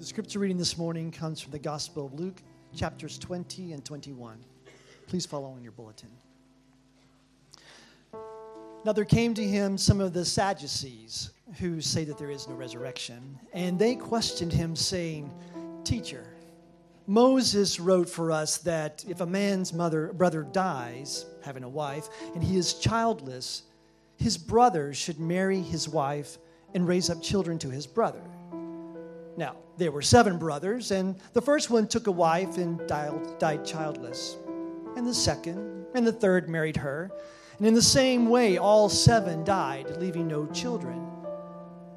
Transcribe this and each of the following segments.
The scripture reading this morning comes from the Gospel of Luke, chapters 20 and 21. Please follow in your bulletin. Now there came to him some of the Sadducees who say that there is no resurrection, and they questioned him, saying, Teacher, Moses wrote for us that if a man's mother brother dies, having a wife, and he is childless, his brother should marry his wife and raise up children to his brother. Now, there were seven brothers, and the first one took a wife and died, childless. And the second and the third married her. And in the same way, all seven died, leaving no children.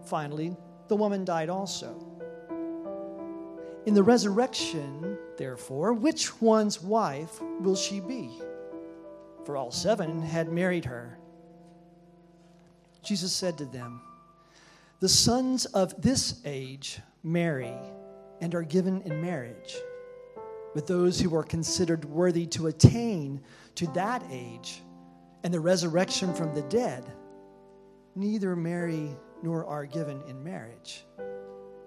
Finally, the woman died also. In the resurrection, therefore, which one's wife will she be? For all seven had married her. Jesus said to them, The sons of this age marry and are given in marriage. But those who are considered worthy to attain to that age and the resurrection from the dead neither marry nor are given in marriage.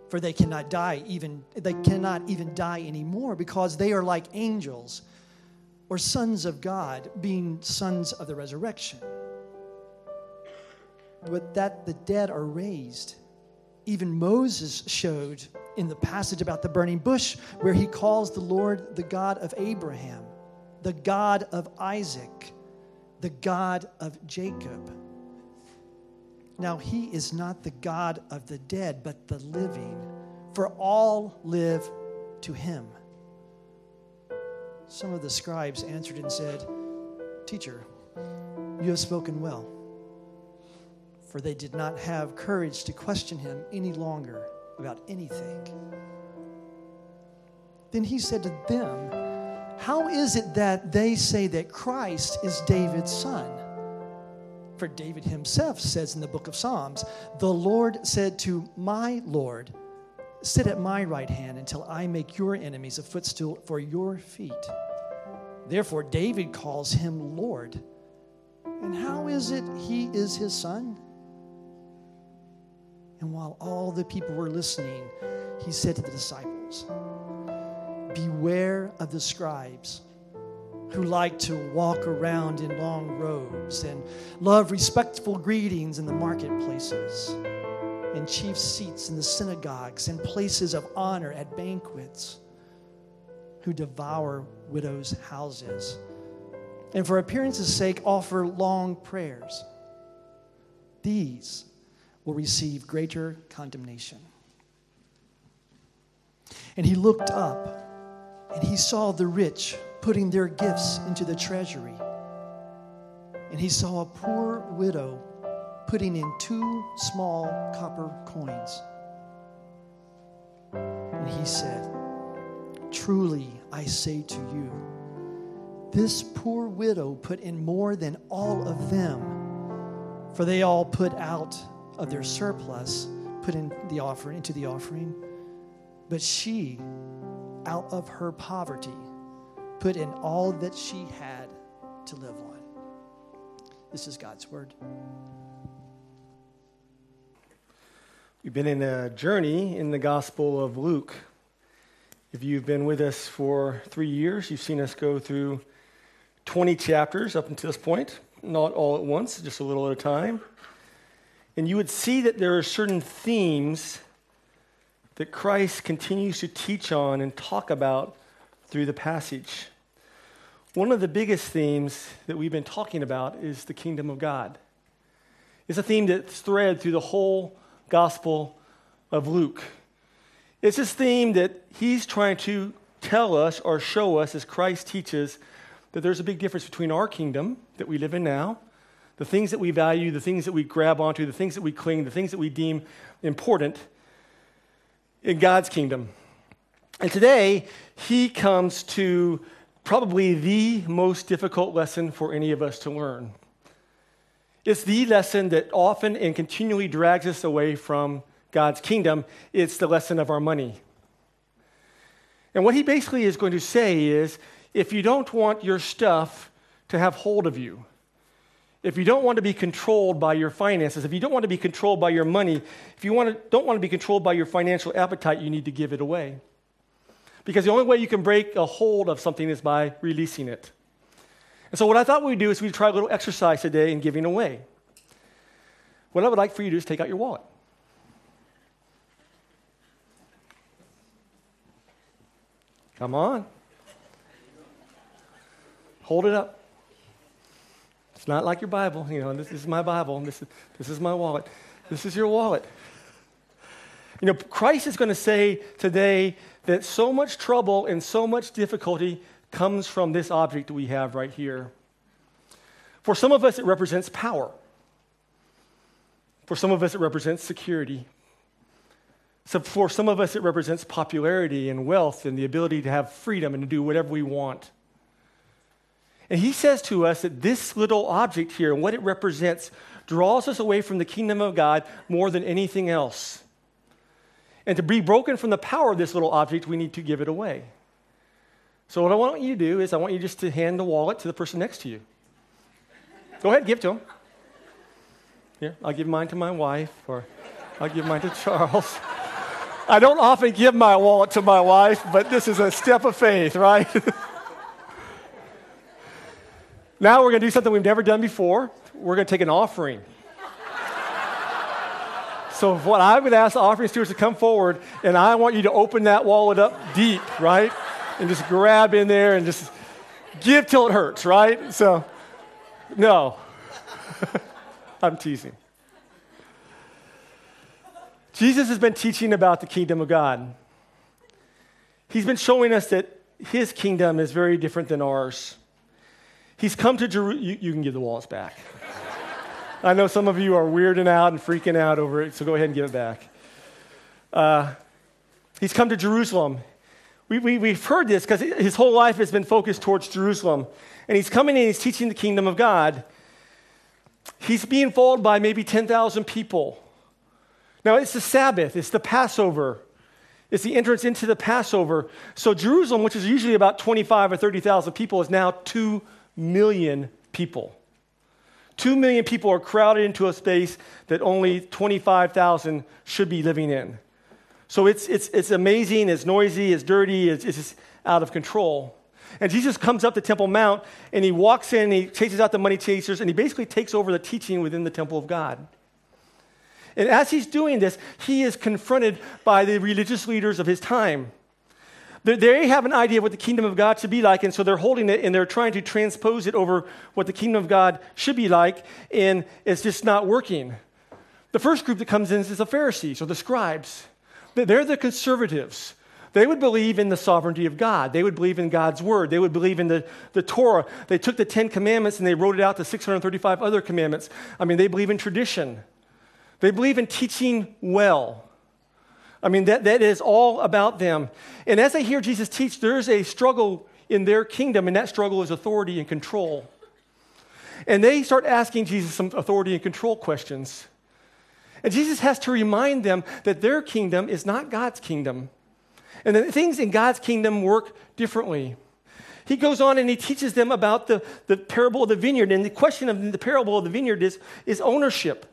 For they cannot die even they cannot even die anymore because they are like angels or sons of God, being sons of the resurrection. But that the dead are raised even Moses showed in the passage about the burning bush, where he calls the Lord the God of Abraham, the God of Isaac, the God of Jacob. Now, he is not the God of the dead, but the living, for all live to him. Some of the scribes answered and said, Teacher, you have spoken well for they did not have courage to question him any longer about anything. Then he said to them, How is it that they say that Christ is David's son? For David himself says in the book of Psalms, The Lord said to my Lord, Sit at my right hand until I make your enemies a footstool for your feet. Therefore, David calls him Lord. And how is it he is his son? And while all the people were listening, he said to the disciples, Beware of the scribes who like to walk around in long robes and love respectful greetings in the marketplaces and chief seats in the synagogues and places of honor at banquets, who devour widows' houses and for appearance's sake offer long prayers. These will receive greater condemnation. And he looked up and he saw the rich putting their gifts into the treasury. And he saw a poor widow putting in two small copper coins. And he said, Truly I say to you, this poor widow put in more than all of them, for they all put out of their surplus put in the offering into the offering. But she out of her poverty put in all that she had to live on. This is god's word. We've been in a journey in the gospel of luke. If you've been with us for three years you've seen us go through 20 chapters up until this point. Not all at once just a little at a time and you would see that there are certain themes that Christ continues to teach on and talk about through the passage. One of the biggest themes that we've been talking about is the kingdom of God. It's a theme that's thread through the whole Gospel of Luke. It's this theme that he's trying to tell us or show us as Christ teaches that there's a big difference between our kingdom that we live in now the things that we value, the things that we grab onto, the things that we cling, the things that we deem important in God's kingdom. And today, he comes to probably the most difficult lesson for any of us to learn. It's the lesson that often and continually drags us away from God's kingdom. It's the lesson of our money. And what he basically is going to say is if you don't want your stuff to have hold of you, if you don't want to be controlled by your finances, if you don't want to be controlled by your money, if you want to, don't want to be controlled by your financial appetite, you need to give it away. Because the only way you can break a hold of something is by releasing it. And so, what I thought we'd do is we'd try a little exercise today in giving away. What I would like for you to do is take out your wallet. Come on. Hold it up. It's not like your Bible. You know, this is my Bible. This is, this is my wallet. This is your wallet. You know, Christ is going to say today that so much trouble and so much difficulty comes from this object we have right here. For some of us, it represents power. For some of us, it represents security. So for some of us, it represents popularity and wealth and the ability to have freedom and to do whatever we want. And he says to us that this little object here and what it represents draws us away from the kingdom of God more than anything else. And to be broken from the power of this little object, we need to give it away. So, what I want you to do is, I want you just to hand the wallet to the person next to you. Go ahead, give it to him. Here, I'll give mine to my wife, or I'll give mine to Charles. I don't often give my wallet to my wife, but this is a step of faith, right? now we're going to do something we've never done before. We're going to take an offering. so, what I would ask the offering stewards to come forward, and I want you to open that wallet up deep, right? And just grab in there and just give till it hurts, right? So, no. I'm teasing. Jesus has been teaching about the kingdom of God. He's been showing us that his kingdom is very different than ours. He's come to Jerusalem. You, you, can give the wallets back. I know some of you are weirding out and freaking out over it, so go ahead and give it back. Uh, he's come to Jerusalem. We, we, we've heard this because his whole life has been focused towards Jerusalem. And he's coming and he's teaching the kingdom of God. He's being followed by maybe 10,000 people. Now, it's the Sabbath, it's the Passover, it's the entrance into the Passover. So, Jerusalem, which is usually about 25 or 30,000 people, is now 2 million people. 2 million people are crowded into a space that only 25,000 should be living in. So it's, it's, it's amazing, it's noisy, it's dirty, it's, it's just out of control. And Jesus comes up the Temple Mount and he walks in, and he chases out the money chasers, and he basically takes over the teaching within the temple of God. And as he's doing this, he is confronted by the religious leaders of his time. They have an idea of what the kingdom of God should be like, and so they're holding it and they're trying to transpose it over what the kingdom of God should be like, and it's just not working. The first group that comes in is the Pharisees or the scribes. They're the conservatives. They would believe in the sovereignty of God. They would believe in God's word. They would believe in the, the Torah. They took the Ten Commandments and they wrote it out to 635 other commandments. I mean, they believe in tradition. They believe in teaching well. I mean, that, that is all about them. And as they hear Jesus teach, there's a struggle in their kingdom, and that struggle is authority and control. And they start asking Jesus some authority and control questions. And Jesus has to remind them that their kingdom is not God's kingdom. And that things in God's kingdom work differently. He goes on and he teaches them about the, the parable of the vineyard. And the question of the parable of the vineyard is, is ownership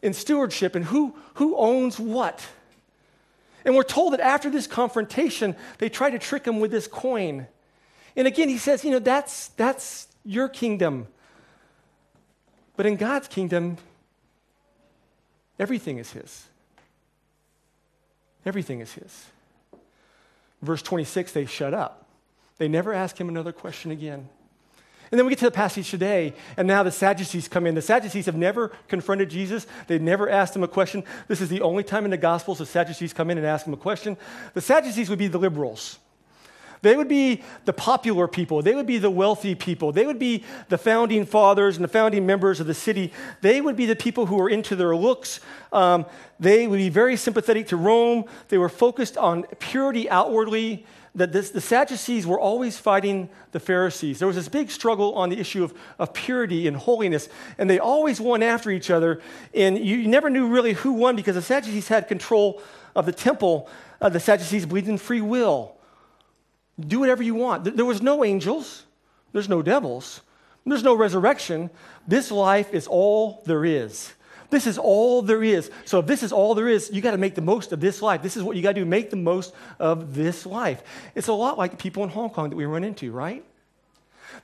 and stewardship and who, who owns what. And we're told that after this confrontation, they try to trick him with this coin. And again, he says, you know, that's, that's your kingdom. But in God's kingdom, everything is his. Everything is his. Verse 26, they shut up. They never ask him another question again. And then we get to the passage today, and now the Sadducees come in. The Sadducees have never confronted Jesus, they've never asked him a question. This is the only time in the Gospels the Sadducees come in and ask him a question. The Sadducees would be the liberals. They would be the popular people. They would be the wealthy people. They would be the founding fathers and the founding members of the city. They would be the people who were into their looks. Um, they would be very sympathetic to Rome. They were focused on purity outwardly that this, the Sadducees were always fighting the Pharisees. There was this big struggle on the issue of, of purity and holiness, and they always won after each other. And you, never knew really who won because the Sadducees had control of the temple. Uh, the Sadducees believed in free will. Do whatever you want. There was no angels, there's no devils, there's no resurrection, this life is all there is. This is all there is. So if this is all there is, you got to make the most of this life. This is what you got to do, make the most of this life. It's a lot like the people in Hong Kong that we run into, right?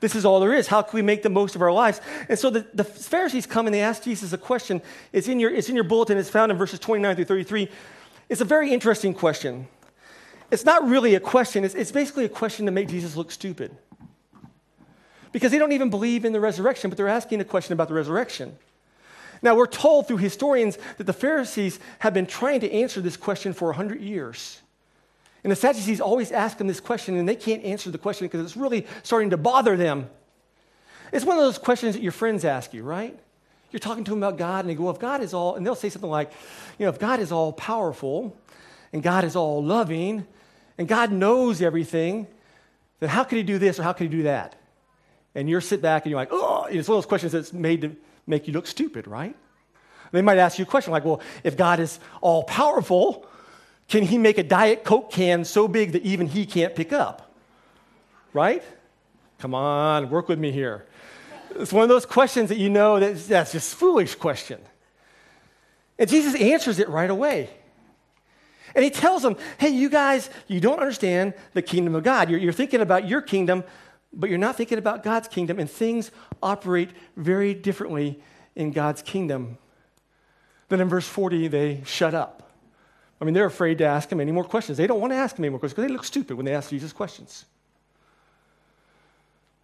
This is all there is. How can we make the most of our lives? And so the, the Pharisees come and they ask Jesus a question. It's in, your, it's in your bulletin, it's found in verses 29 through 33. It's a very interesting question. It's not really a question, it's, it's basically a question to make Jesus look stupid. Because they don't even believe in the resurrection, but they're asking a question about the resurrection. Now, we're told through historians that the Pharisees have been trying to answer this question for 100 years. And the Sadducees always ask them this question, and they can't answer the question because it's really starting to bother them. It's one of those questions that your friends ask you, right? You're talking to them about God, and they go, well, if God is all, and they'll say something like, you know, if God is all powerful, and God is all loving, and God knows everything, then how could he do this or how could he do that? And you're sit back and you're like, oh, it's one of those questions that's made to make you look stupid, right? They might ask you a question like, well, if God is all powerful, can he make a Diet Coke can so big that even he can't pick up? Right? Come on, work with me here. It's one of those questions that you know that that's just foolish question. And Jesus answers it right away. And he tells them, hey, you guys, you don't understand the kingdom of God. You're, you're thinking about your kingdom, but you're not thinking about God's kingdom, and things operate very differently in God's kingdom. Then in verse 40, they shut up. I mean, they're afraid to ask him any more questions. They don't want to ask him any more questions because they look stupid when they ask Jesus questions.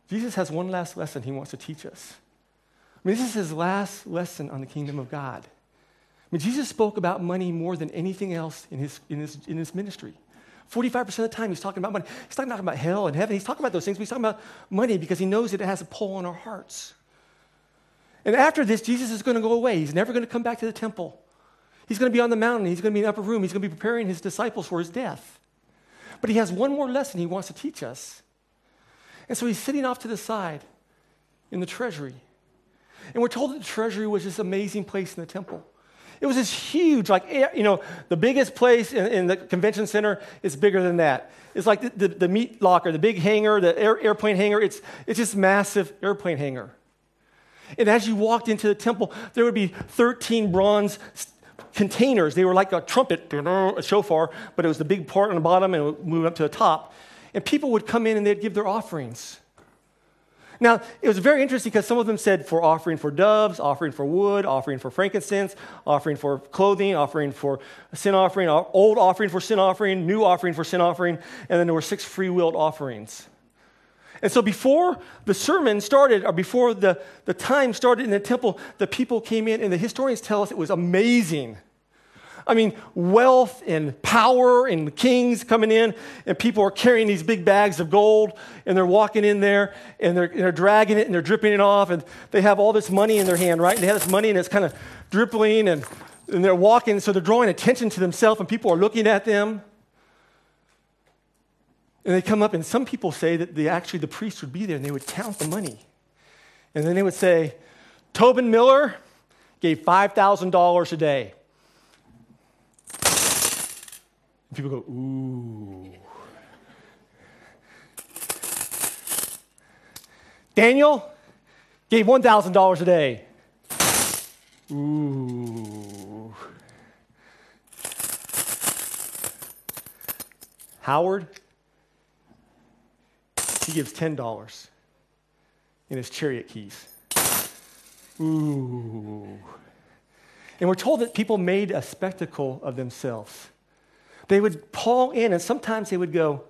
Jesus has one last lesson he wants to teach us. I mean, this is his last lesson on the kingdom of God. I mean, Jesus spoke about money more than anything else in his, in his, in his ministry. 45% of the time, he's talking about money. He's talking about hell and heaven. He's talking about those things, but he's talking about money because he knows that it has a pull on our hearts. And after this, Jesus is going to go away. He's never going to come back to the temple. He's going to be on the mountain. He's going to be in the upper room. He's going to be preparing his disciples for his death. But he has one more lesson he wants to teach us. And so he's sitting off to the side in the treasury. And we're told that the treasury was this amazing place in the temple. It was this huge, like, you know, the biggest place in, in the convention center is bigger than that. It's like the, the, the meat locker, the big hangar, the air, airplane hangar. It's, it's just massive airplane hangar. And as you walked into the temple, there would be 13 bronze containers. They were like a trumpet, a shofar, but it was the big part on the bottom and it would move up to the top. And people would come in and they'd give their offerings. Now, it was very interesting because some of them said for offering for doves, offering for wood, offering for frankincense, offering for clothing, offering for sin offering, old offering for sin offering, new offering for sin offering, and then there were six free willed offerings. And so before the sermon started, or before the, the time started in the temple, the people came in, and the historians tell us it was amazing. I mean, wealth and power and kings coming in, and people are carrying these big bags of gold, and they're walking in there, and they're, and they're dragging it, and they're dripping it off, and they have all this money in their hand, right? And they have this money, and it's kind of dripping, and, and they're walking, so they're drawing attention to themselves, and people are looking at them. And they come up, and some people say that actually the priest would be there, and they would count the money. And then they would say, Tobin Miller gave $5,000 a day. And people go, ooh. Daniel gave $1,000 a day. Ooh. Howard, he gives $10 in his chariot keys. Ooh. And we're told that people made a spectacle of themselves. They would paw in, and sometimes they would go,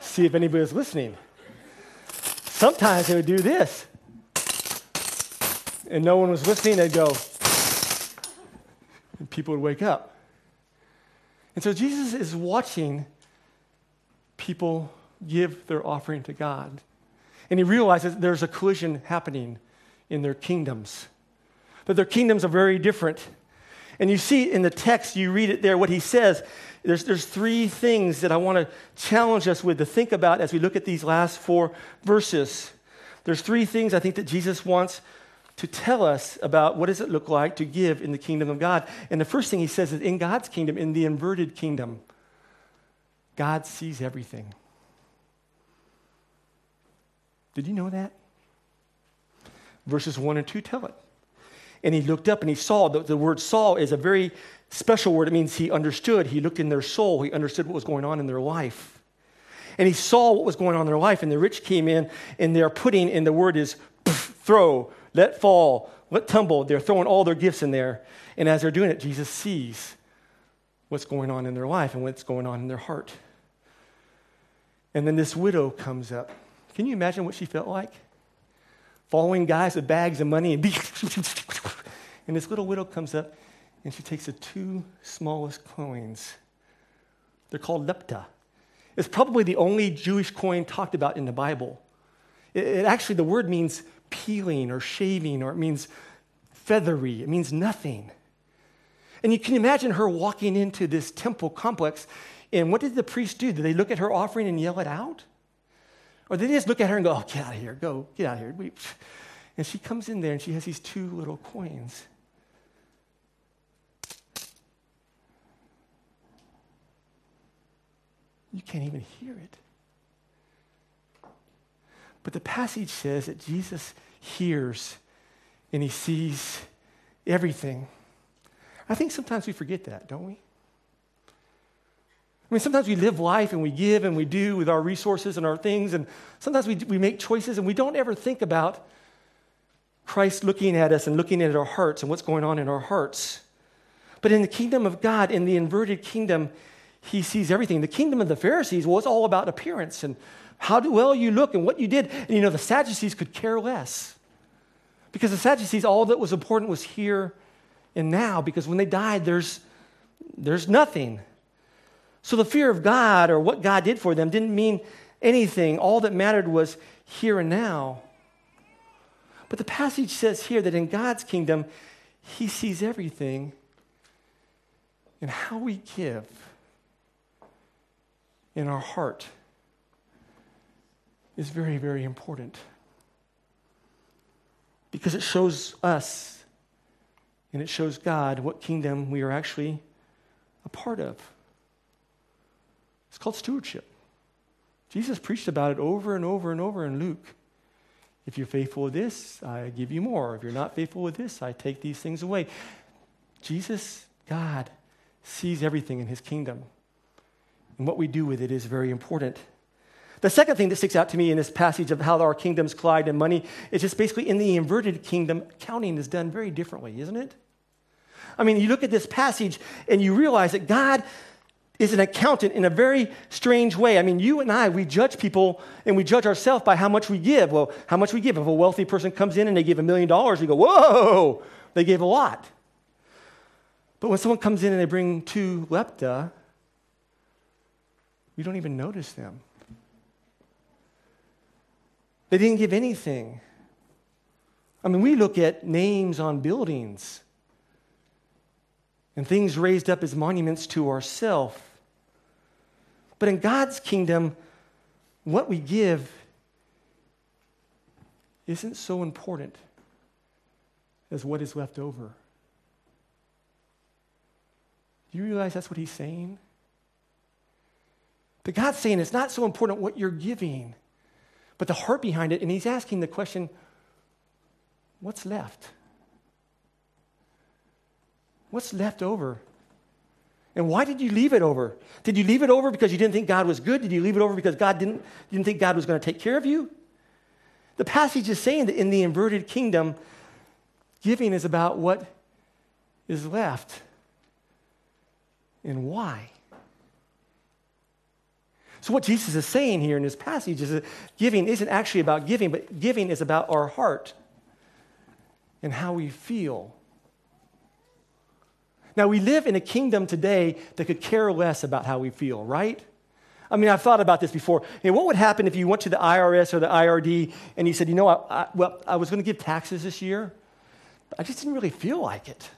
see if anybody was listening. Sometimes they would do this, and no one was listening. They'd go, and people would wake up. And so Jesus is watching people give their offering to God. And he realizes there's a collision happening in their kingdoms that their kingdoms are very different. And you see in the text, you read it there, what he says. There's, there's three things that I want to challenge us with to think about as we look at these last four verses. There's three things I think that Jesus wants to tell us about what does it look like to give in the kingdom of God. And the first thing he says is in God's kingdom, in the inverted kingdom, God sees everything. Did you know that? Verses 1 and 2 tell it. And he looked up and he saw. The, the word saw is a very special word. It means he understood. He looked in their soul. He understood what was going on in their life. And he saw what was going on in their life. And the rich came in and they're putting, and the word is throw, let fall, let tumble. They're throwing all their gifts in there. And as they're doing it, Jesus sees what's going on in their life and what's going on in their heart. And then this widow comes up. Can you imagine what she felt like? Following guys with bags of money and and this little widow comes up and she takes the two smallest coins. They're called lepta. It's probably the only Jewish coin talked about in the Bible. It, it actually, the word means peeling or shaving, or it means feathery. It means nothing. And you can imagine her walking into this temple complex. And what did the priest do? Did they look at her offering and yell it out? Or did they just look at her and go, oh, get out of here, go, get out of here. And she comes in there and she has these two little coins. You can't even hear it. But the passage says that Jesus hears and he sees everything. I think sometimes we forget that, don't we? I mean, sometimes we live life and we give and we do with our resources and our things, and sometimes we, we make choices and we don't ever think about Christ looking at us and looking at our hearts and what's going on in our hearts. But in the kingdom of God, in the inverted kingdom, he sees everything. The kingdom of the Pharisees was all about appearance and how well you look and what you did. And you know, the Sadducees could care less. Because the Sadducees, all that was important was here and now, because when they died, there's, there's nothing. So the fear of God or what God did for them didn't mean anything. All that mattered was here and now. But the passage says here that in God's kingdom, He sees everything and how we give in our heart is very, very important because it shows us and it shows God what kingdom we are actually a part of. It's called stewardship. Jesus preached about it over and over and over in Luke. If you're faithful with this, I give you more. If you're not faithful with this, I take these things away. Jesus, God, sees everything in his kingdom. And what we do with it is very important. The second thing that sticks out to me in this passage of how our kingdoms collide in money is just basically in the inverted kingdom, counting is done very differently, isn't it? I mean, you look at this passage and you realize that God is an accountant in a very strange way. I mean, you and I, we judge people and we judge ourselves by how much we give. Well, how much we give. If a wealthy person comes in and they give a million dollars, we go, whoa, they gave a lot. But when someone comes in and they bring two lepta, we don't even notice them. They didn't give anything. I mean, we look at names on buildings and things raised up as monuments to ourself. But in God's kingdom, what we give isn't so important as what is left over. Do you realize that's what he's saying? But God's saying it's not so important what you're giving, but the heart behind it. And He's asking the question what's left? What's left over? And why did you leave it over? Did you leave it over because you didn't think God was good? Did you leave it over because God didn't, didn't think God was going to take care of you? The passage is saying that in the inverted kingdom, giving is about what is left and why. So, what Jesus is saying here in this passage is that giving isn't actually about giving, but giving is about our heart and how we feel. Now, we live in a kingdom today that could care less about how we feel, right? I mean, I've thought about this before. What would happen if you went to the IRS or the IRD and you said, you know, I, I well, I was going to give taxes this year, but I just didn't really feel like it.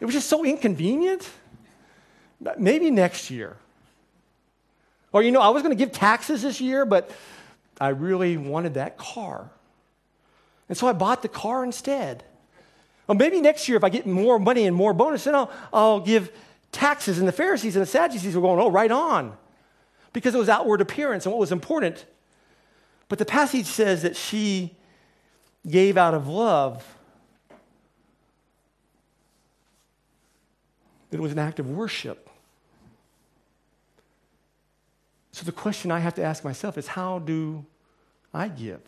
It was just so inconvenient. Maybe next year. Or, you know, I was going to give taxes this year, but I really wanted that car. And so I bought the car instead. Well, maybe next year, if I get more money and more bonus, then I'll, I'll give taxes. And the Pharisees and the Sadducees were going, oh, right on. Because it was outward appearance and what was important. But the passage says that she gave out of love. That it was an act of worship. So the question I have to ask myself is how do I give?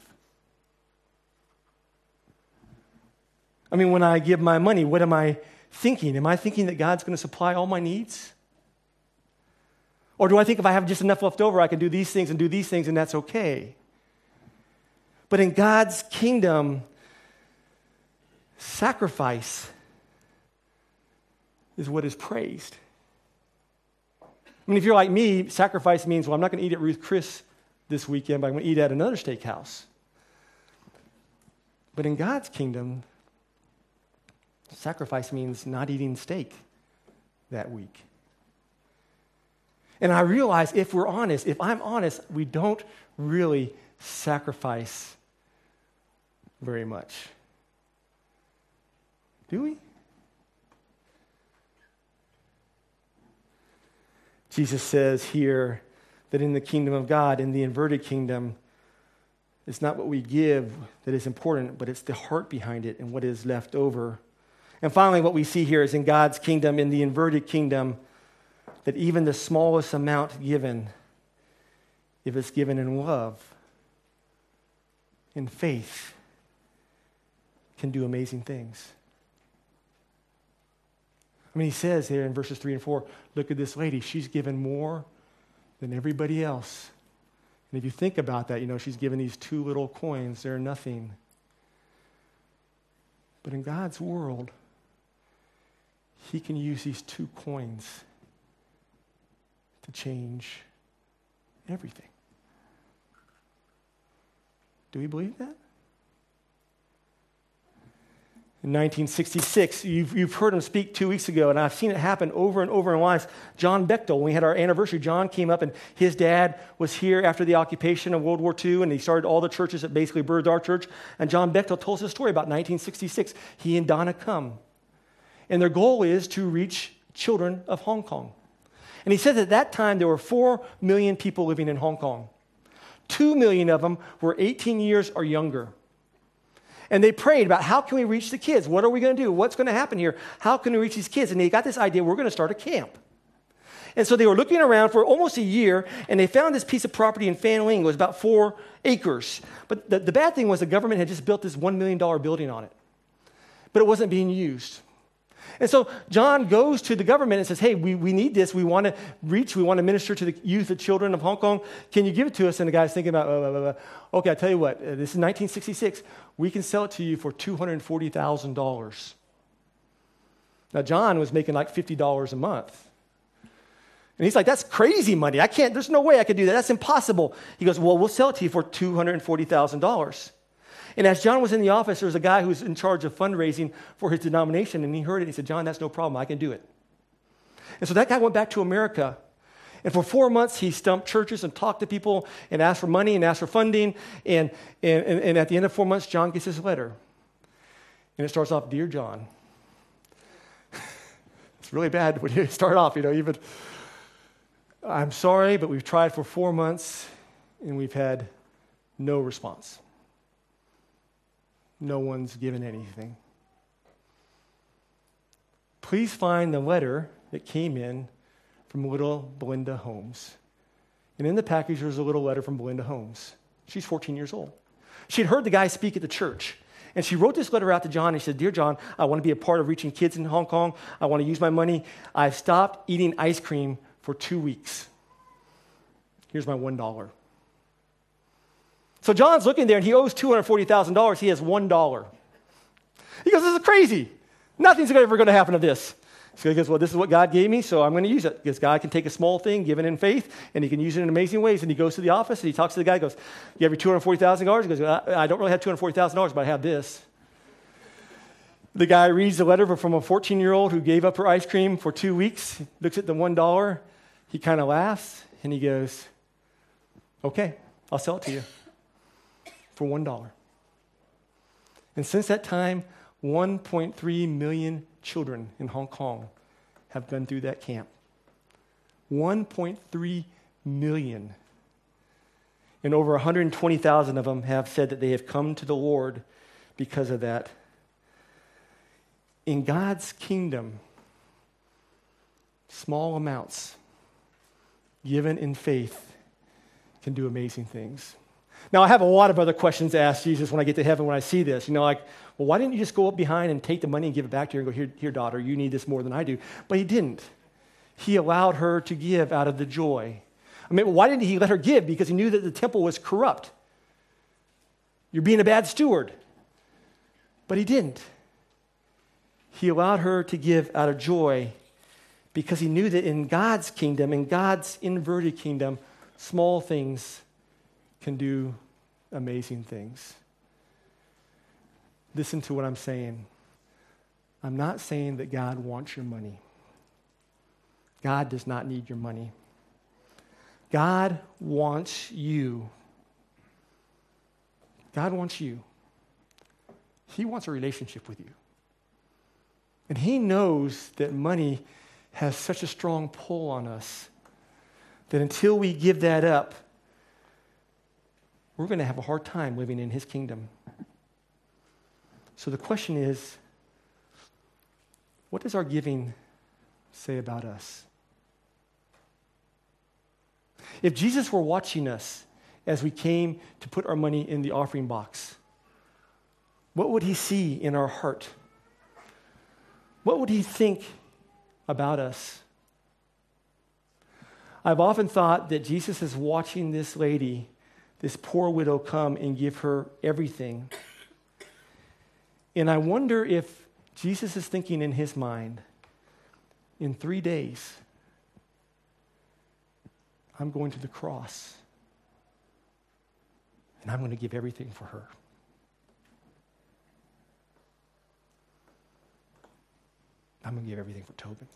I mean, when I give my money, what am I thinking? Am I thinking that God's going to supply all my needs? Or do I think if I have just enough left over, I can do these things and do these things and that's okay? But in God's kingdom, sacrifice is what is praised. I mean, if you're like me, sacrifice means, well, I'm not going to eat at Ruth Chris this weekend, but I'm going to eat at another steakhouse. But in God's kingdom, sacrifice means not eating steak that week. And I realize if we're honest, if I'm honest, we don't really sacrifice very much. Do we? Jesus says here that in the kingdom of God, in the inverted kingdom, it's not what we give that is important, but it's the heart behind it and what is left over. And finally, what we see here is in God's kingdom, in the inverted kingdom, that even the smallest amount given, if it's given in love, in faith, can do amazing things. I mean, he says here in verses 3 and 4 look at this lady. She's given more than everybody else. And if you think about that, you know, she's given these two little coins, they're nothing. But in God's world, he can use these two coins to change everything. Do we believe that? In 1966, you've, you've heard him speak two weeks ago, and I've seen it happen over and over in lives. John Bechtel, when we had our anniversary, John came up, and his dad was here after the occupation of World War II, and he started all the churches that basically birthed our church. And John Bechtel told us a story about 1966. He and Donna come, and their goal is to reach children of Hong Kong. And he said that at that time there were 4 million people living in Hong Kong. 2 million of them were 18 years or younger. And they prayed about how can we reach the kids? What are we going to do? What's going to happen here? How can we reach these kids? And they got this idea we're going to start a camp. And so they were looking around for almost a year, and they found this piece of property in Fanling. It was about four acres. But the, the bad thing was the government had just built this $1 million building on it, but it wasn't being used. And so John goes to the government and says, Hey, we, we need this. We want to reach, we want to minister to the youth, the children of Hong Kong. Can you give it to us? And the guy's thinking about, blah, blah, blah. okay, I'll tell you what, uh, this is 1966. We can sell it to you for $240,000. Now, John was making like $50 a month. And he's like, that's crazy money. I can't, there's no way I could do that. That's impossible. He goes, well, we'll sell it to you for $240,000. And as John was in the office, there was a guy who was in charge of fundraising for his denomination, and he heard it. And He said, John, that's no problem. I can do it. And so that guy went back to America. And for four months, he stumped churches and talked to people and asked for money and asked for funding. And, and, and at the end of four months, John gets his letter. And it starts off Dear John. it's really bad when you start off, you know, even. I'm sorry, but we've tried for four months and we've had no response no one's given anything. Please find the letter that came in from little Belinda Holmes. And in the package, there's a little letter from Belinda Holmes. She's 14 years old. She'd heard the guy speak at the church. And she wrote this letter out to John. And she said, Dear John, I want to be a part of reaching kids in Hong Kong. I want to use my money. I've stopped eating ice cream for two weeks. Here's my $1. So John's looking there and he owes $240,000. He has $1. He goes, This is crazy. Nothing's ever going to happen to this. So he goes, Well, this is what God gave me, so I'm going to use it. Because God can take a small thing given in faith and he can use it in amazing ways. And he goes to the office and he talks to the guy, he goes, You have your $240,000? He goes, I don't really have $240,000, but I have this. The guy reads the letter from a 14 year old who gave up her ice cream for two weeks, looks at the $1. He kind of laughs and he goes, Okay, I'll sell it to you for $1. And since that time, 1.3 million children in Hong Kong have gone through that camp. 1.3 million. And over 120,000 of them have said that they have come to the Lord because of that. In God's kingdom, small amounts given in faith can do amazing things. Now, I have a lot of other questions to ask Jesus when I get to heaven when I see this. You know, like, well, why didn't you just go up behind and take the money and give it back to her and go, here, here, daughter, you need this more than I do? But he didn't. He allowed her to give out of the joy. I mean, why didn't he let her give? Because he knew that the temple was corrupt. You're being a bad steward. But he didn't. He allowed her to give out of joy because he knew that in God's kingdom, in God's inverted kingdom, small things can do amazing things. Listen to what I'm saying. I'm not saying that God wants your money. God does not need your money. God wants you. God wants you. He wants a relationship with you. And He knows that money has such a strong pull on us that until we give that up, we're going to have a hard time living in His kingdom. So the question is what does our giving say about us? If Jesus were watching us as we came to put our money in the offering box, what would he see in our heart? What would he think about us? I've often thought that Jesus is watching this lady, this poor widow, come and give her everything. And I wonder if Jesus is thinking in his mind, in three days, I'm going to the cross and I'm going to give everything for her. I'm going to give everything for Tobin.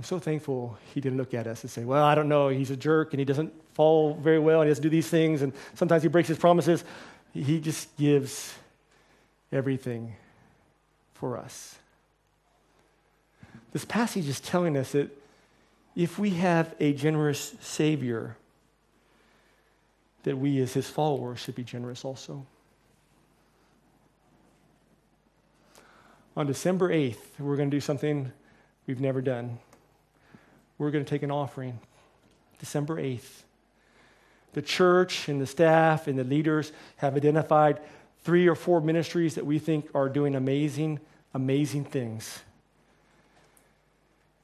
I'm so thankful he didn't look at us and say, Well, I don't know, he's a jerk and he doesn't fall very well and he doesn't do these things and sometimes he breaks his promises. He just gives everything for us. This passage is telling us that if we have a generous Savior, that we as his followers should be generous also. On December 8th, we're going to do something we've never done. We're going to take an offering. December 8th. The church and the staff and the leaders have identified three or four ministries that we think are doing amazing, amazing things.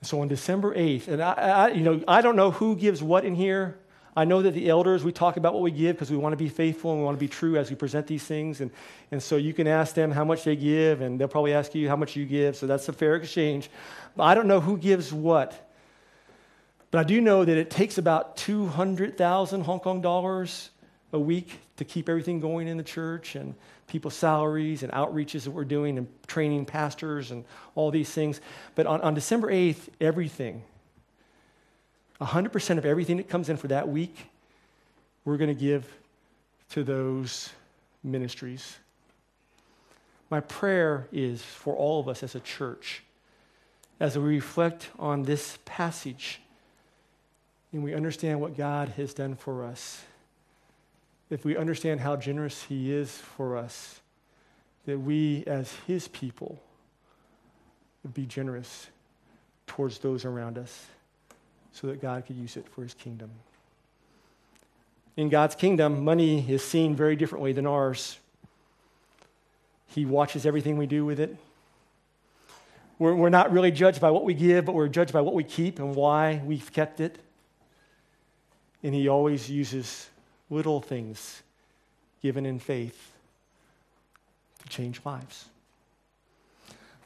So on December 8th, and I, I, you know, I don't know who gives what in here. I know that the elders, we talk about what we give because we want to be faithful and we want to be true as we present these things. And, and so you can ask them how much they give, and they'll probably ask you how much you give. So that's a fair exchange. But I don't know who gives what. But I do know that it takes about 200,000 Hong Kong dollars a week to keep everything going in the church and people's salaries and outreaches that we're doing and training pastors and all these things. But on, on December 8th, everything, 100% of everything that comes in for that week, we're going to give to those ministries. My prayer is for all of us as a church, as we reflect on this passage and we understand what God has done for us if we understand how generous He is for us, that we as His people would be generous towards those around us so that God could use it for His kingdom. In God's kingdom, money is seen very differently than ours. He watches everything we do with it. We're, we're not really judged by what we give, but we're judged by what we keep and why we've kept it. And He always uses little things given in faith to change lives.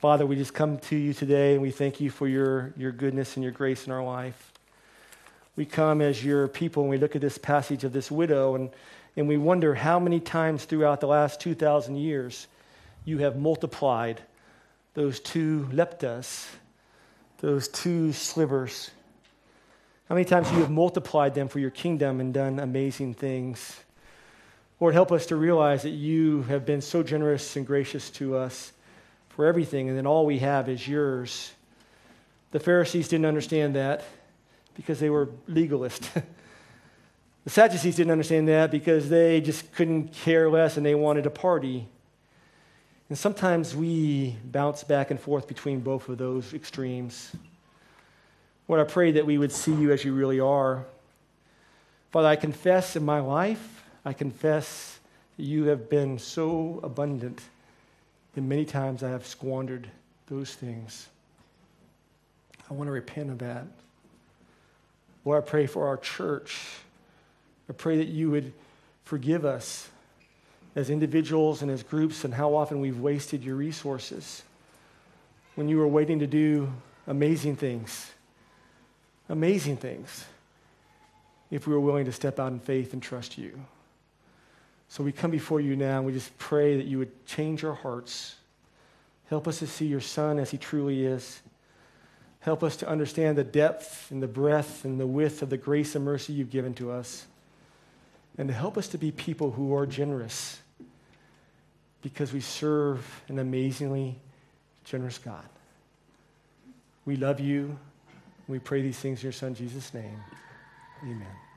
Father, we just come to you today and we thank you for your, your goodness and your grace in our life. We come as your people and we look at this passage of this widow and, and we wonder how many times throughout the last 2,000 years you have multiplied those two leptas, those two slivers how many times you have multiplied them for your kingdom and done amazing things? Lord, help us to realize that you have been so generous and gracious to us for everything, and then all we have is yours. The Pharisees didn't understand that because they were legalists. the Sadducees didn't understand that because they just couldn't care less and they wanted to party. And sometimes we bounce back and forth between both of those extremes. Lord, I pray that we would see you as you really are. Father, I confess in my life, I confess that you have been so abundant, and many times I have squandered those things. I want to repent of that. Lord, I pray for our church. I pray that you would forgive us as individuals and as groups and how often we've wasted your resources when you were waiting to do amazing things. Amazing things if we were willing to step out in faith and trust you. So we come before you now and we just pray that you would change our hearts. Help us to see your Son as he truly is. Help us to understand the depth and the breadth and the width of the grace and mercy you've given to us. And to help us to be people who are generous because we serve an amazingly generous God. We love you. We pray these things in your Son, Jesus' name. Amen.